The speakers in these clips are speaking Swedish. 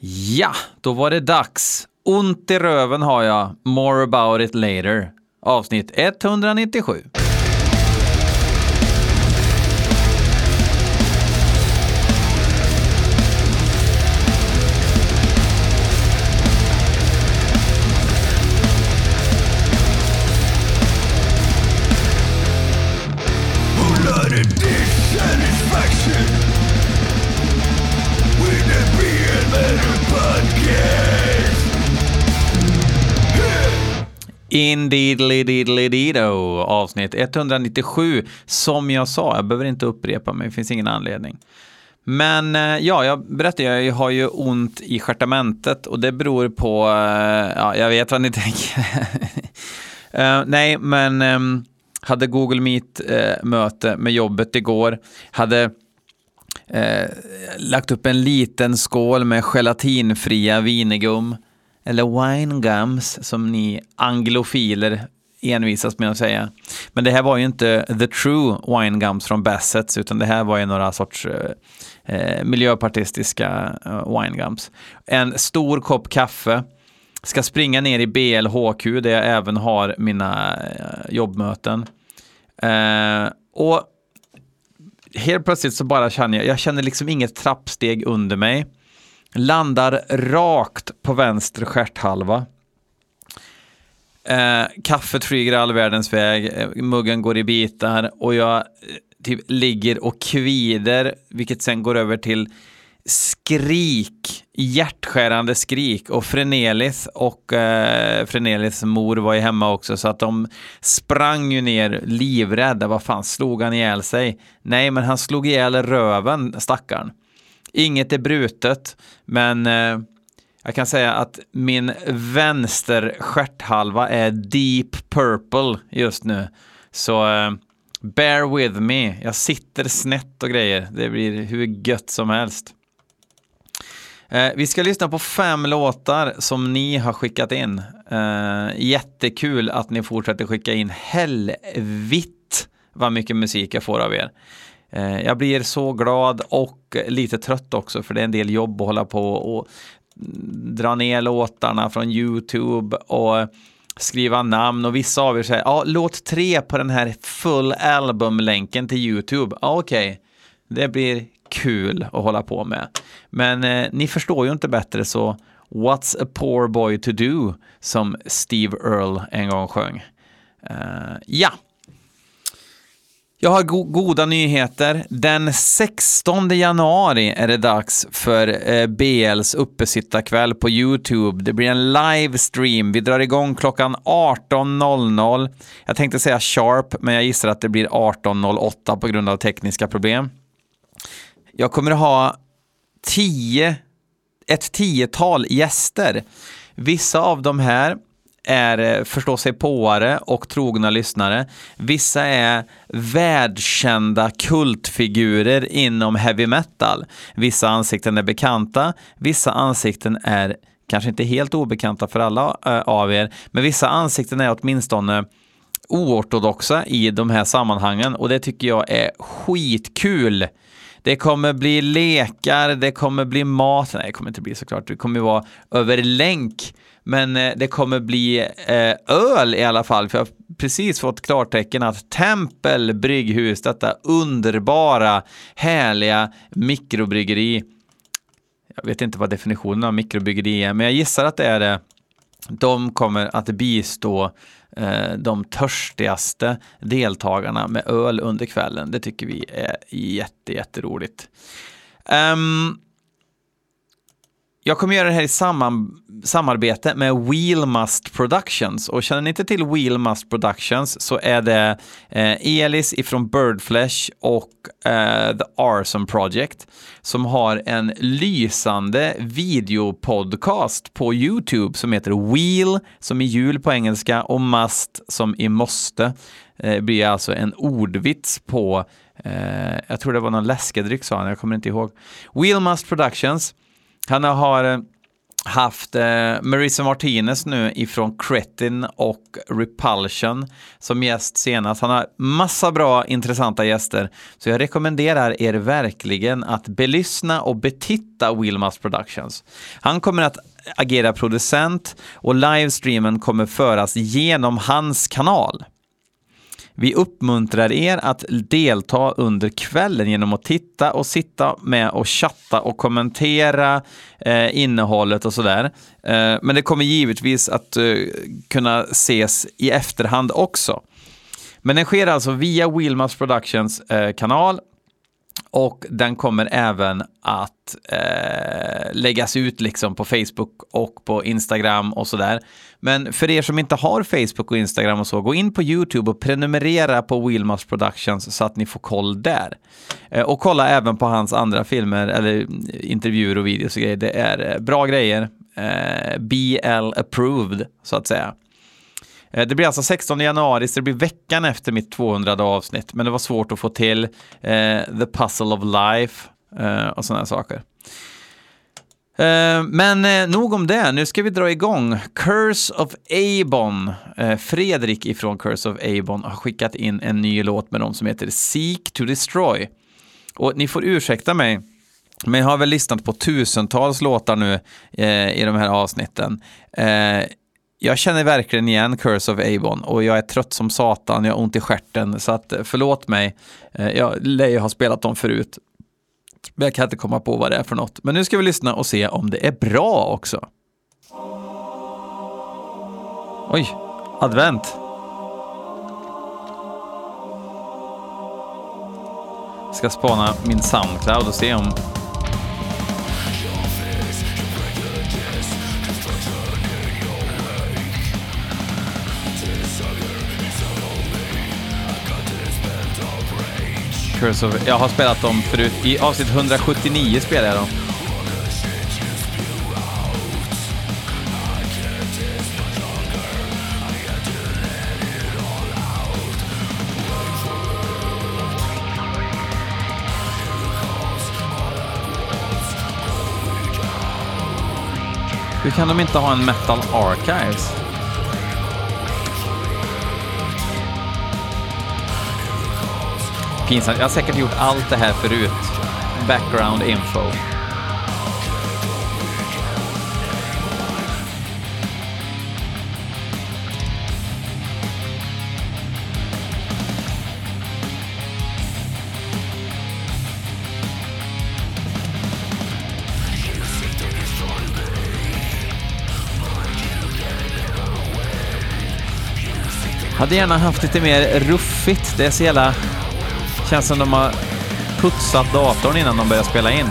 Ja, då var det dags. Ont i röven har jag. More about it later. Avsnitt 197. Indeedly-diddly-dido, avsnitt 197. Som jag sa, jag behöver inte upprepa mig, det finns ingen anledning. Men eh, ja, jag berättade, jag har ju ont i stjärtamentet och det beror på, eh, ja, jag vet vad ni tänker. uh, nej, men um, hade Google Meet-möte uh, med jobbet igår, hade uh, lagt upp en liten skål med gelatinfria vinegum eller wine gums som ni anglofiler envisas med att säga. Men det här var ju inte the true wine gums från Bassets utan det här var ju några sorts eh, eh, miljöpartistiska eh, wine gums. En stor kopp kaffe, ska springa ner i BLHQ där jag även har mina eh, jobbmöten. Eh, och helt plötsligt så bara känner jag, jag känner liksom inget trappsteg under mig landar rakt på vänster stjärthalva. Eh, kaffet flyger all världens väg, eh, muggen går i bitar och jag eh, typ ligger och kvider, vilket sen går över till skrik, hjärtskärande skrik och Frenelis och eh, Frenelis mor var ju hemma också så att de sprang ju ner livrädda. Vad fan, slog han ihjäl sig? Nej, men han slog ihjäl röven, stackaren. Inget är brutet, men eh, jag kan säga att min vänster stjärthalva är deep purple just nu. Så eh, bear with me. Jag sitter snett och grejer. Det blir hur gött som helst. Eh, vi ska lyssna på fem låtar som ni har skickat in. Eh, jättekul att ni fortsätter skicka in. Helvitt vad mycket musik jag får av er. Eh, jag blir så glad och lite trött också för det är en del jobb att hålla på och dra ner låtarna från YouTube och skriva namn och vissa av er säger ja, låt tre på den här full album-länken till YouTube. Ja, okej, okay. det blir kul att hålla på med. Men eh, ni förstår ju inte bättre så What's a poor boy to do som Steve Earle en gång sjöng. Uh, ja, jag har go goda nyheter. Den 16 januari är det dags för eh, BLs uppesittarkväll på YouTube. Det blir en livestream. Vi drar igång klockan 18.00. Jag tänkte säga sharp, men jag gissar att det blir 18.08 på grund av tekniska problem. Jag kommer att ha tio, ett tiotal gäster. Vissa av de här är eh, förståsigpåare förstå sig påare och trogna lyssnare. Vissa är världskända kultfigurer inom heavy metal. Vissa ansikten är bekanta, vissa ansikten är kanske inte helt obekanta för alla eh, av er, men vissa ansikten är åtminstone oortodoxa i de här sammanhangen och det tycker jag är skitkul. Det kommer bli lekar, det kommer bli mat, nej det kommer inte bli såklart, det kommer vara över länk men eh, det kommer bli eh, öl i alla fall, för jag har precis fått klartecken att Tempel Brygghus, detta underbara, härliga mikrobryggeri, jag vet inte vad definitionen av mikrobryggeri är, men jag gissar att det är det, de kommer att bistå eh, de törstigaste deltagarna med öl under kvällen. Det tycker vi är jätte, jätteroligt. Um, jag kommer göra det här i samman, samarbete med Wheelmust Productions och känner ni inte till Wheelmust Productions så är det eh, Elis ifrån Birdflesh och eh, The Arson Project som har en lysande videopodcast på YouTube som heter Wheel som i jul på engelska och Must som i måste. Eh, blir alltså en ordvits på, eh, jag tror det var någon läskedryck sa han, jag kommer inte ihåg. Wheelmust Productions han har eh, haft eh, Marisa Martinez nu ifrån Cretin och Repulsion som gäst senast. Han har massa bra intressanta gäster, så jag rekommenderar er verkligen att belyssna och betitta Wilmas Productions. Han kommer att agera producent och livestreamen kommer föras genom hans kanal. Vi uppmuntrar er att delta under kvällen genom att titta och sitta med och chatta och kommentera eh, innehållet och sådär. Eh, men det kommer givetvis att eh, kunna ses i efterhand också. Men den sker alltså via Wilmas Productions eh, kanal och den kommer även att eh, läggas ut liksom på Facebook och på Instagram och sådär. Men för er som inte har Facebook och Instagram och så, gå in på YouTube och prenumerera på Wilmas Productions så att ni får koll där. Eh, och kolla även på hans andra filmer eller eh, intervjuer och videos och grejer. Det är eh, bra grejer. Eh, BL approved, så att säga. Eh, det blir alltså 16 januari, så det blir veckan efter mitt 200 avsnitt, men det var svårt att få till eh, The Puzzle of Life eh, och sådana saker. Eh, men eh, nog om det, nu ska vi dra igång. Curse of Abon. Eh, Fredrik ifrån Curse of Abon har skickat in en ny låt med dem som heter Seek to Destroy. Och ni får ursäkta mig, men jag har väl lyssnat på tusentals låtar nu i de här avsnitten jag känner verkligen igen Curse of Avon och jag är trött som satan, jag har ont i skärten så att eh, förlåt mig. Eh, jag lär ju ha spelat dem förut. Men jag kan inte komma på vad det är för något. Men nu ska vi lyssna och se om det är bra också. Oj, advent. Ska spana min Soundcloud och se om Curse of... Jag har spelat dem förut. I avsnitt 179 spelade jag dem. Hur kan de inte ha en Metal Archives? Pinsamt. Jag har säkert gjort allt det här förut. Background info. Hade gärna haft lite mer ruffigt. Det är så jävla Känns som de har putsat datorn innan de börjar spela in.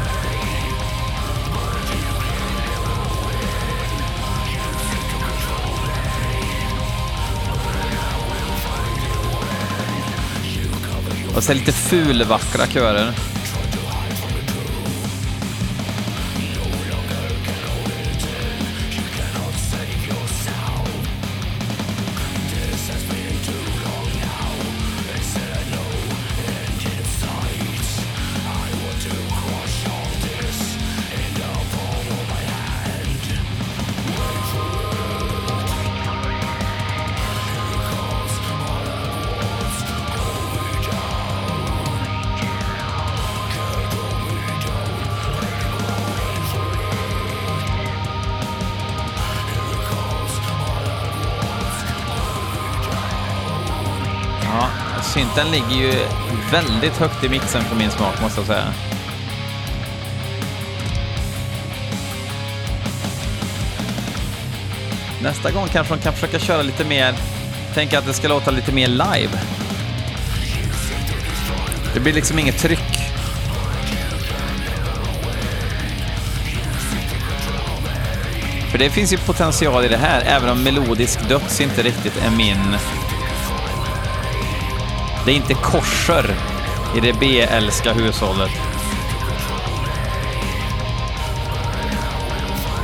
Och så lite fulvackra körer. Den ligger ju väldigt högt i mixen för min smak måste jag säga. Nästa gång kanske de kan försöka köra lite mer, tänka att det ska låta lite mer live. Det blir liksom inget tryck. För det finns ju potential i det här, även om melodisk döds inte riktigt är min det är inte korser i det B-älska hushållet.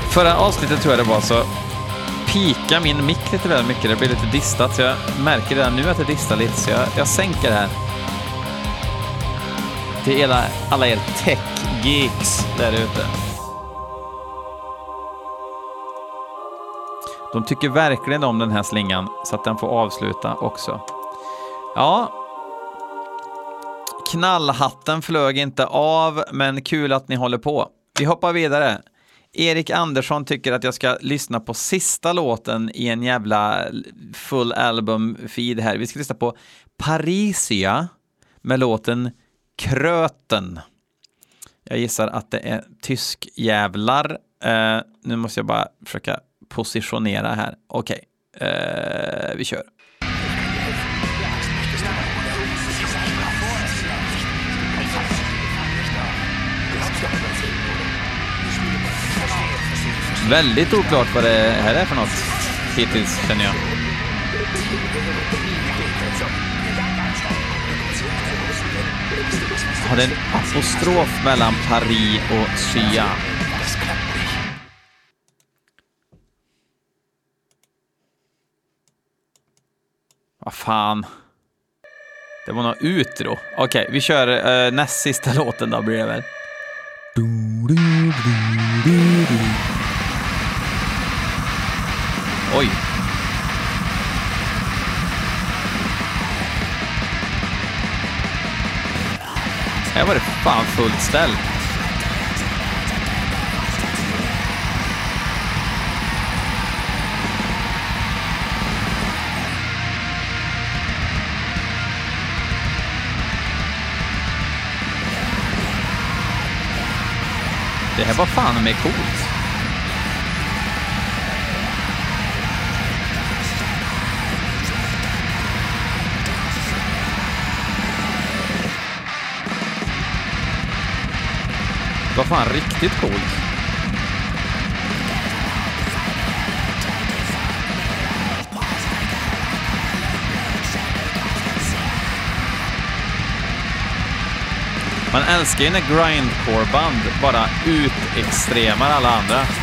Förra avsnittet tror jag det var så pika min mick lite väl mycket. Det blir lite distat, så jag märker redan nu att det distar lite, så jag, jag sänker det här. Till alla, alla er tech-geeks där ute. De tycker verkligen om den här slingan, så att den får avsluta också. Ja, knallhatten flög inte av, men kul att ni håller på. Vi hoppar vidare. Erik Andersson tycker att jag ska lyssna på sista låten i en jävla full album feed här. Vi ska lyssna på Parisia med låten Kröten. Jag gissar att det är tysk jävlar. Uh, nu måste jag bara försöka positionera här. Okej, okay. uh, vi kör. Väldigt oklart vad det här är för något hittills, känner jag. Har det är en apostrof mellan Paris och Sia. Vad fan. Det var något utro. Okej, okay, vi kör uh, näst sista låten då blir det väl. Oj. Här var det fan fullt ställ. Det här var fan med coolt. Fan riktigt coolt. Man älskar ju när grindcore-band bara utextremar alla andra.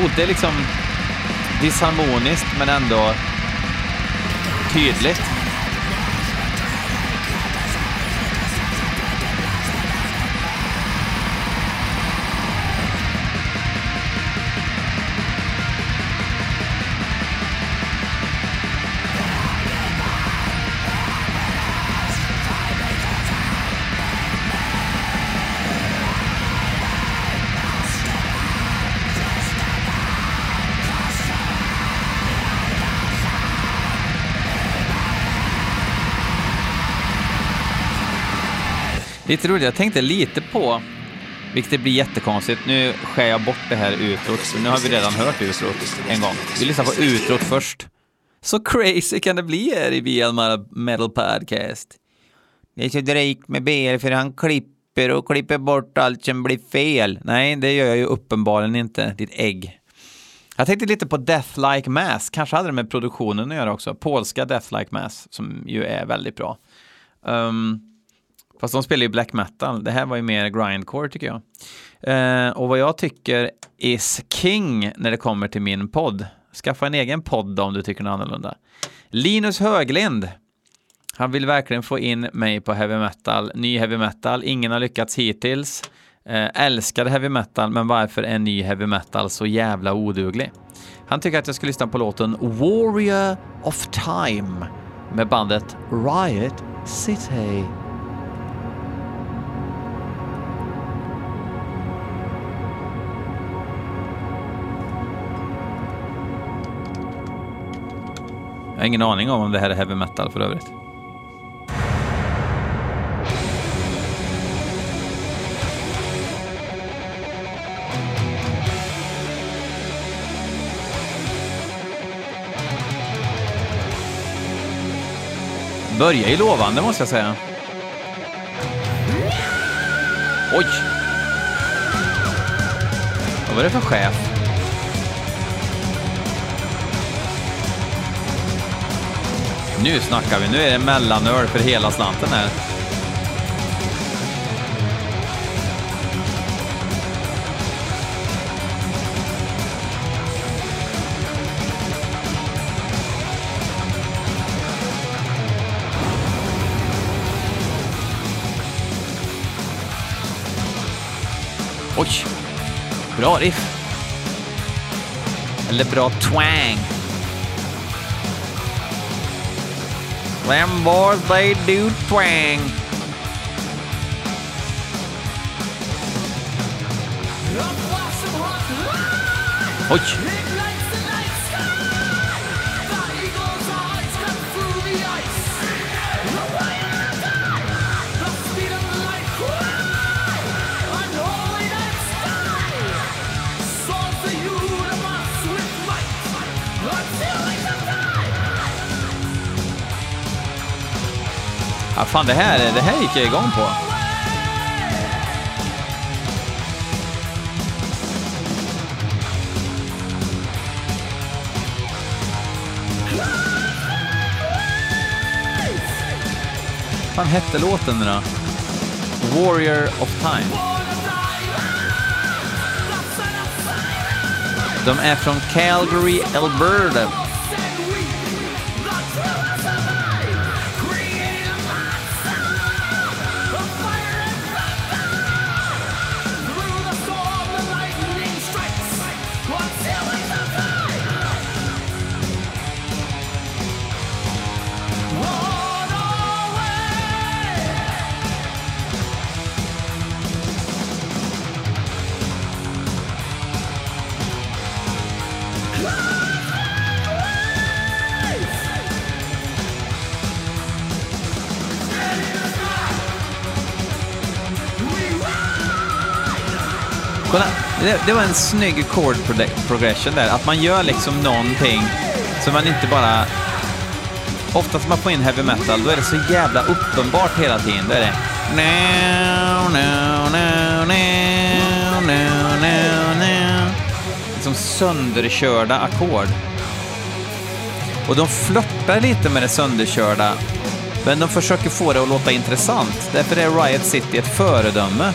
Coolt. Det är liksom disharmoniskt men ändå tydligt. Lite roligt, jag tänkte lite på, vilket blir jättekonstigt, nu skär jag bort det här utrot, för nu har vi redan hört utrot en gång. Vi lyssnar på utrot först. Så crazy kan det bli här i BL Metal Podcast. Det är så drygt med BL för han klipper och klipper bort allt som blir fel. Nej, det gör jag ju uppenbarligen inte, ditt ägg. Jag tänkte lite på Death Like Mass, kanske hade det med produktionen att göra också. Polska Death Like Mass, som ju är väldigt bra. Um, Fast de spelar ju black metal. Det här var ju mer grindcore tycker jag. Eh, och vad jag tycker is king när det kommer till min podd. Skaffa en egen podd om du tycker något annorlunda. Linus Höglind. Han vill verkligen få in mig på heavy metal, ny heavy metal. Ingen har lyckats hittills. Eh, älskade heavy metal, men varför är ny heavy metal så jävla oduglig? Han tycker att jag ska lyssna på låten Warrior of Time med bandet Riot City. Jag har ingen aning om om det här är heavy metal för övrigt. Börjar ju lovande måste jag säga. Oj! Vad var det för chef? Nu snackar vi, nu är det mellanöl för hela slanten här. Oj! Bra riff. Eller bra twang. Them boys, they do twang. Oj! Ja, fan, det här, det här gick jag igång på. Vad fan hette låten nu då? Warrior of Time. De är från Calgary, Alberta. Det, det var en snygg chord progression där. Att man gör liksom någonting så man inte bara... Oftast när man får in heavy metal, då är det så jävla uppenbart hela tiden. Då är det... Liksom sönderkörda ackord. Och de flörtar lite med det sönderkörda, men de försöker få det att låta intressant. Därför är Riot City ett föredöme.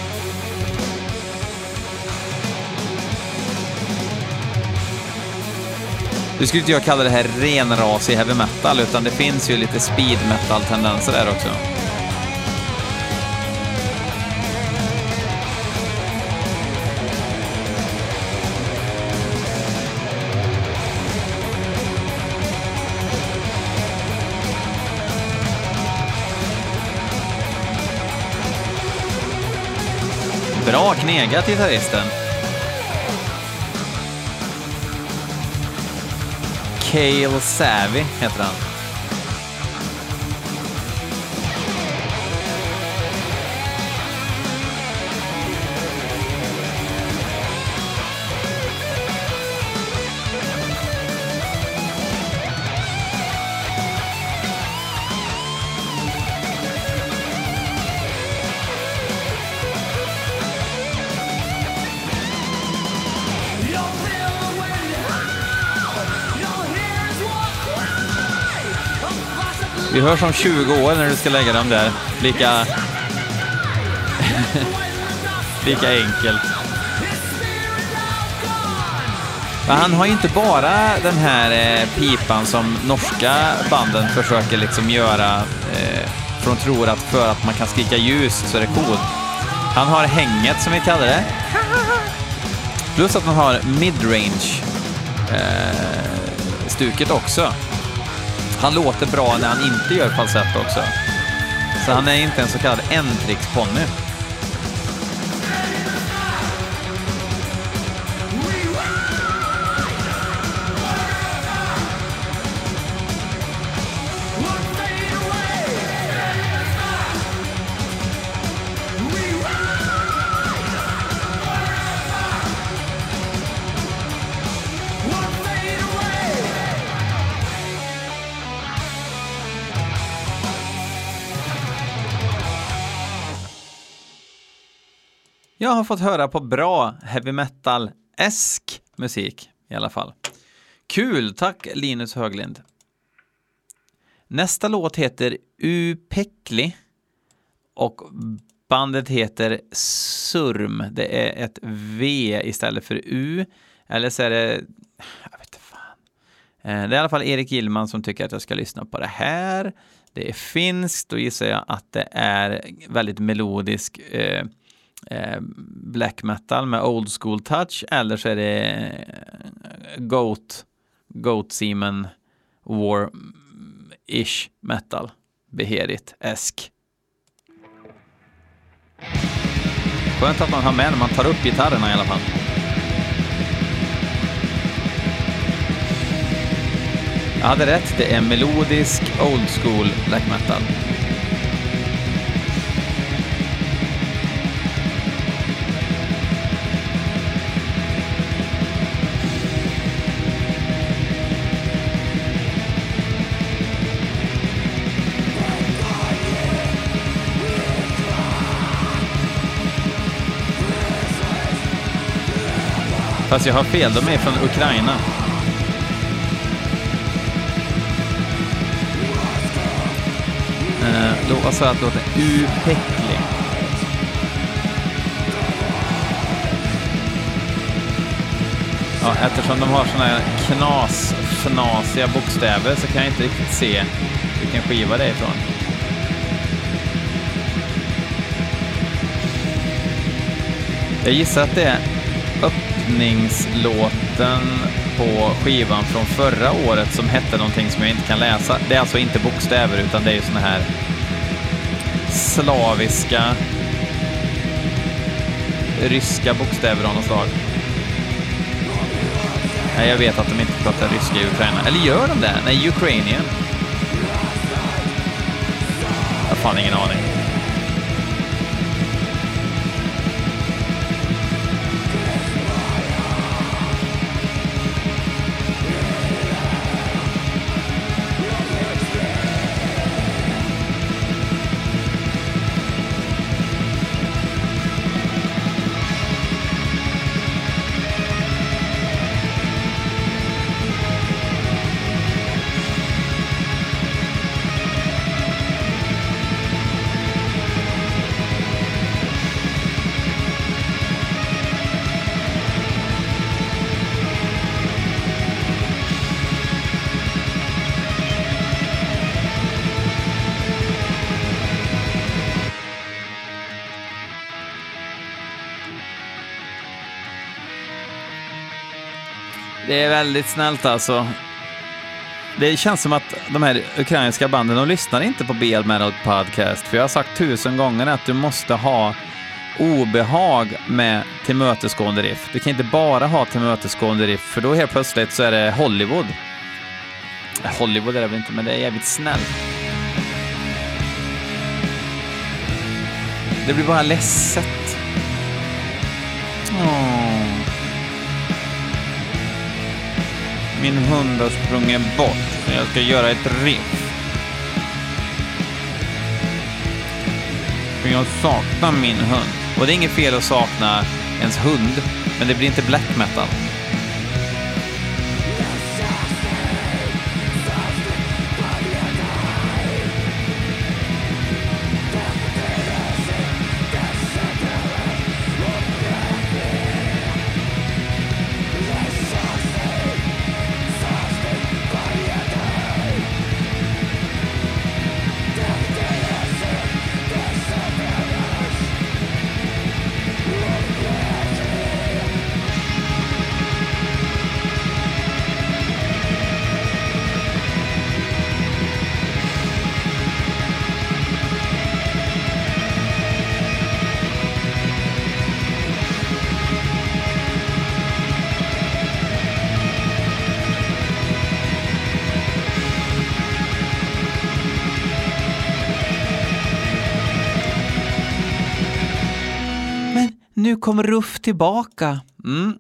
Nu skulle inte jag kalla det här renrasig heavy metal, utan det finns ju lite speed metal-tendenser där också. Bra knegat, gitarristen. Cale Savvy heter han. Vi hörs om 20 år när du ska lägga dem där. Lika... Lika enkelt. Men han har ju inte bara den här eh, pipan som norska banden försöker liksom göra eh, för de tror att för att man kan skrika ljus så är det coolt. Han har hänget som vi kallar det. Plus att han har midrange eh, stuket också. Han låter bra när han inte gör falsett också. Så han är inte en så kallad entricksponny. Har fått höra på bra heavy metal-esk musik i alla fall. Kul, tack Linus Höglind. Nästa låt heter Upekli och bandet heter Surm. Det är ett V istället för U. Eller så är det, jag vet inte fan. Eh, det är i alla fall Erik Gillman som tycker att jag ska lyssna på det här. Det är finskt, då gissar jag att det är väldigt melodisk eh, Eh, black metal med old school touch eller så är det eh, Goat, Goat Seaman War-ish metal. Beherit, esk. Skönt att man har med när man tar upp gitarrerna i alla fall. Jag hade rätt, det är melodisk old school black metal. Fast jag har fel, de är från Ukraina. Eh, då var sa jag att låten Upekli. Ja, eftersom de har såna här knasfnasiga bokstäver så kan jag inte riktigt se vilken skiva det är ifrån. Jag gissar att det är öppningslåten på skivan från förra året som hette någonting som jag inte kan läsa. Det är alltså inte bokstäver utan det är ju såna här slaviska ryska bokstäver av något slag. Nej, jag vet att de inte pratar ryska i Ukraina. Eller gör de det? Nej, Ukrainian. Jag har fan ingen aning. Det är väldigt snällt alltså. Det känns som att de här ukrainska banden, de lyssnar inte på BL Metal Podcast, för jag har sagt tusen gånger att du måste ha obehag med tillmötesgående riff. Du kan inte bara ha tillmötesgående riff, för då helt plötsligt så är det Hollywood. Hollywood är det väl inte, men det är jävligt snällt. Det blir bara ledset. Åh. Min hund har sprungit bort, så jag ska göra ett riff. För jag saknar min hund. Och det är inget fel att sakna ens hund, men det blir inte black metal. Nu kom Ruff tillbaka. Mm.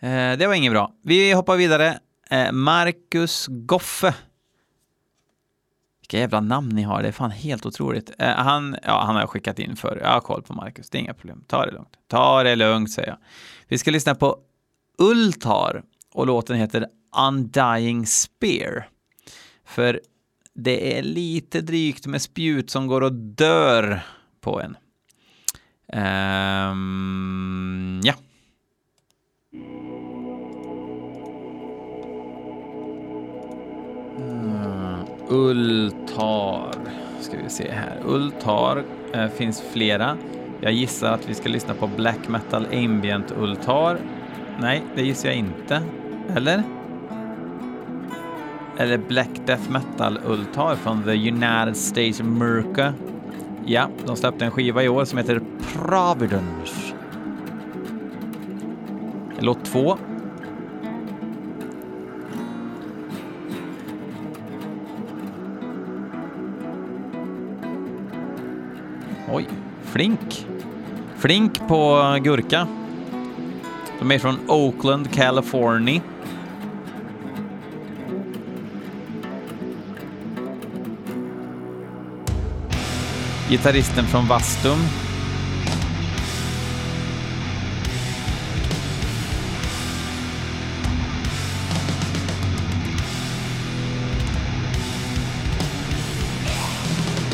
Eh, det var inget bra. Vi hoppar vidare. Eh, Marcus Goffe. Vilka jävla namn ni har, det är fan helt otroligt. Eh, han, ja, han har skickat in för. Jag har koll på Marcus, det är inga problem. Ta det lugnt. Ta det lugnt, säger jag. Vi ska lyssna på Ultar och låten heter Undying Spear. För det är lite drygt med spjut som går och dör på en. Um, ja. Mm, Ultar ska vi se här. Ultar eh, finns flera. Jag gissar att vi ska lyssna på Black Metal Ambient Ultar. Nej, det gissar jag inte. Eller? Eller Black Death Metal Ultar från The United States of America. Ja, de släppte en skiva i år som heter Providence. Låt två. Oj, Flink. Flink på gurka. De är från Oakland, California. Gitarristen från Vastum.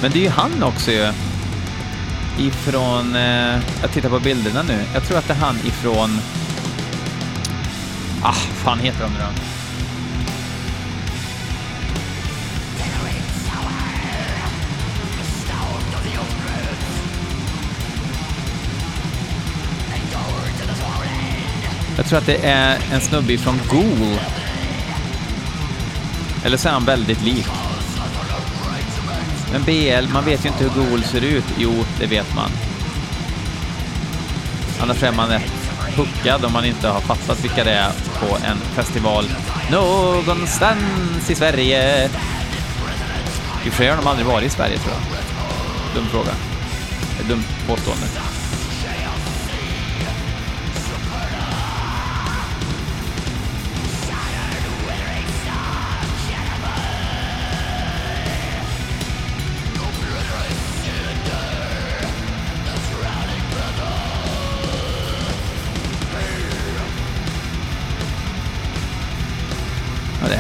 Men det är ju han också ju. Ifrån, eh, jag tittar på bilderna nu. Jag tror att det är han ifrån, ah, fan heter de nu då? Jag tror att det är en snubbe från Ghoul. Eller så är han väldigt lik. Men BL, man vet ju inte hur Gool ser ut. Jo, det vet man. Annars är man rätt puckad om man inte har fattat vilka det är på en festival någonstans i Sverige. I och för sig har de aldrig varit i Sverige, tror jag. Dum fråga. Dumt påstående.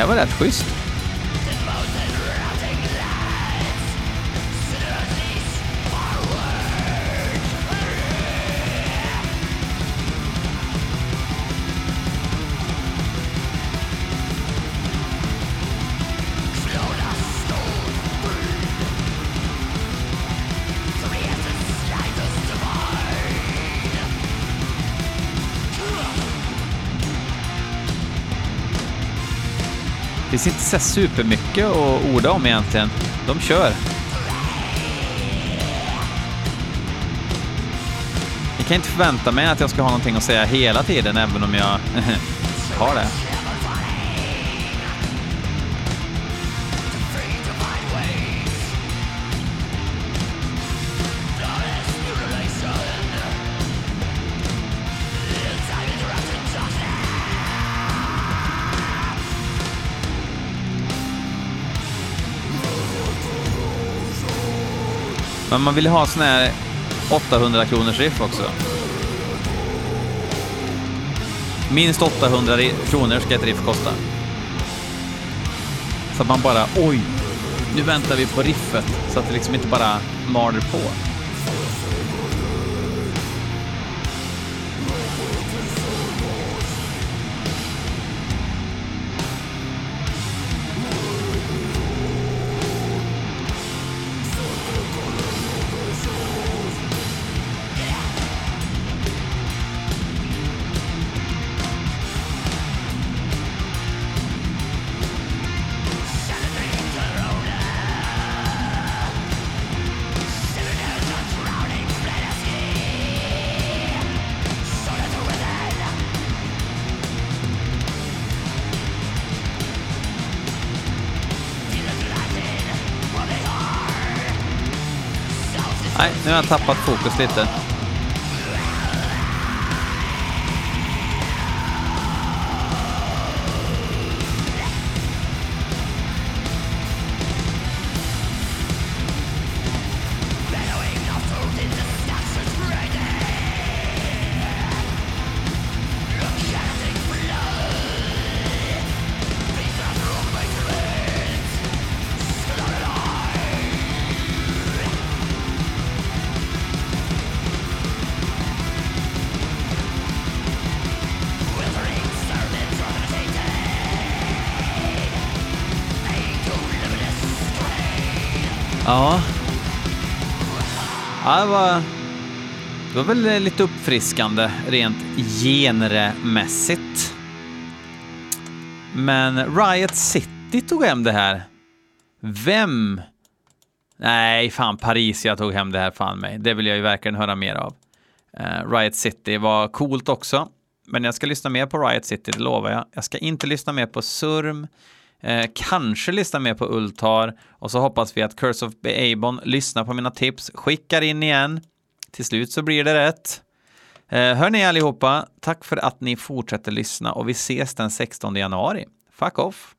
Här var rätt schysst. Finns inte så supermycket att orda om egentligen. De kör. Jag kan inte förvänta mig att jag ska ha någonting att säga hela tiden, även om jag har det. Men man vill ha sån här 800 kronors riff också. Minst 800 kronor ska ett riff kosta. Så att man bara, oj, nu väntar vi på riffet. Så att det liksom inte bara maler på. Nu har jag tappat fokus lite. Ja. Ja, det var... Det var väl eh, lite uppfriskande rent genremässigt. Men Riot City tog hem det här. Vem? Nej, fan Paris jag tog hem det här fan mig. Det vill jag ju verkligen höra mer av. Uh, Riot City var coolt också. Men jag ska lyssna mer på Riot City, det lovar jag. Jag ska inte lyssna mer på Surm. Eh, kanske lyssna mer på Ultar och så hoppas vi att Curse of Beabon lyssnar på mina tips, skickar in igen. Till slut så blir det rätt. Eh, hörni allihopa, tack för att ni fortsätter lyssna och vi ses den 16 januari. Fuck off!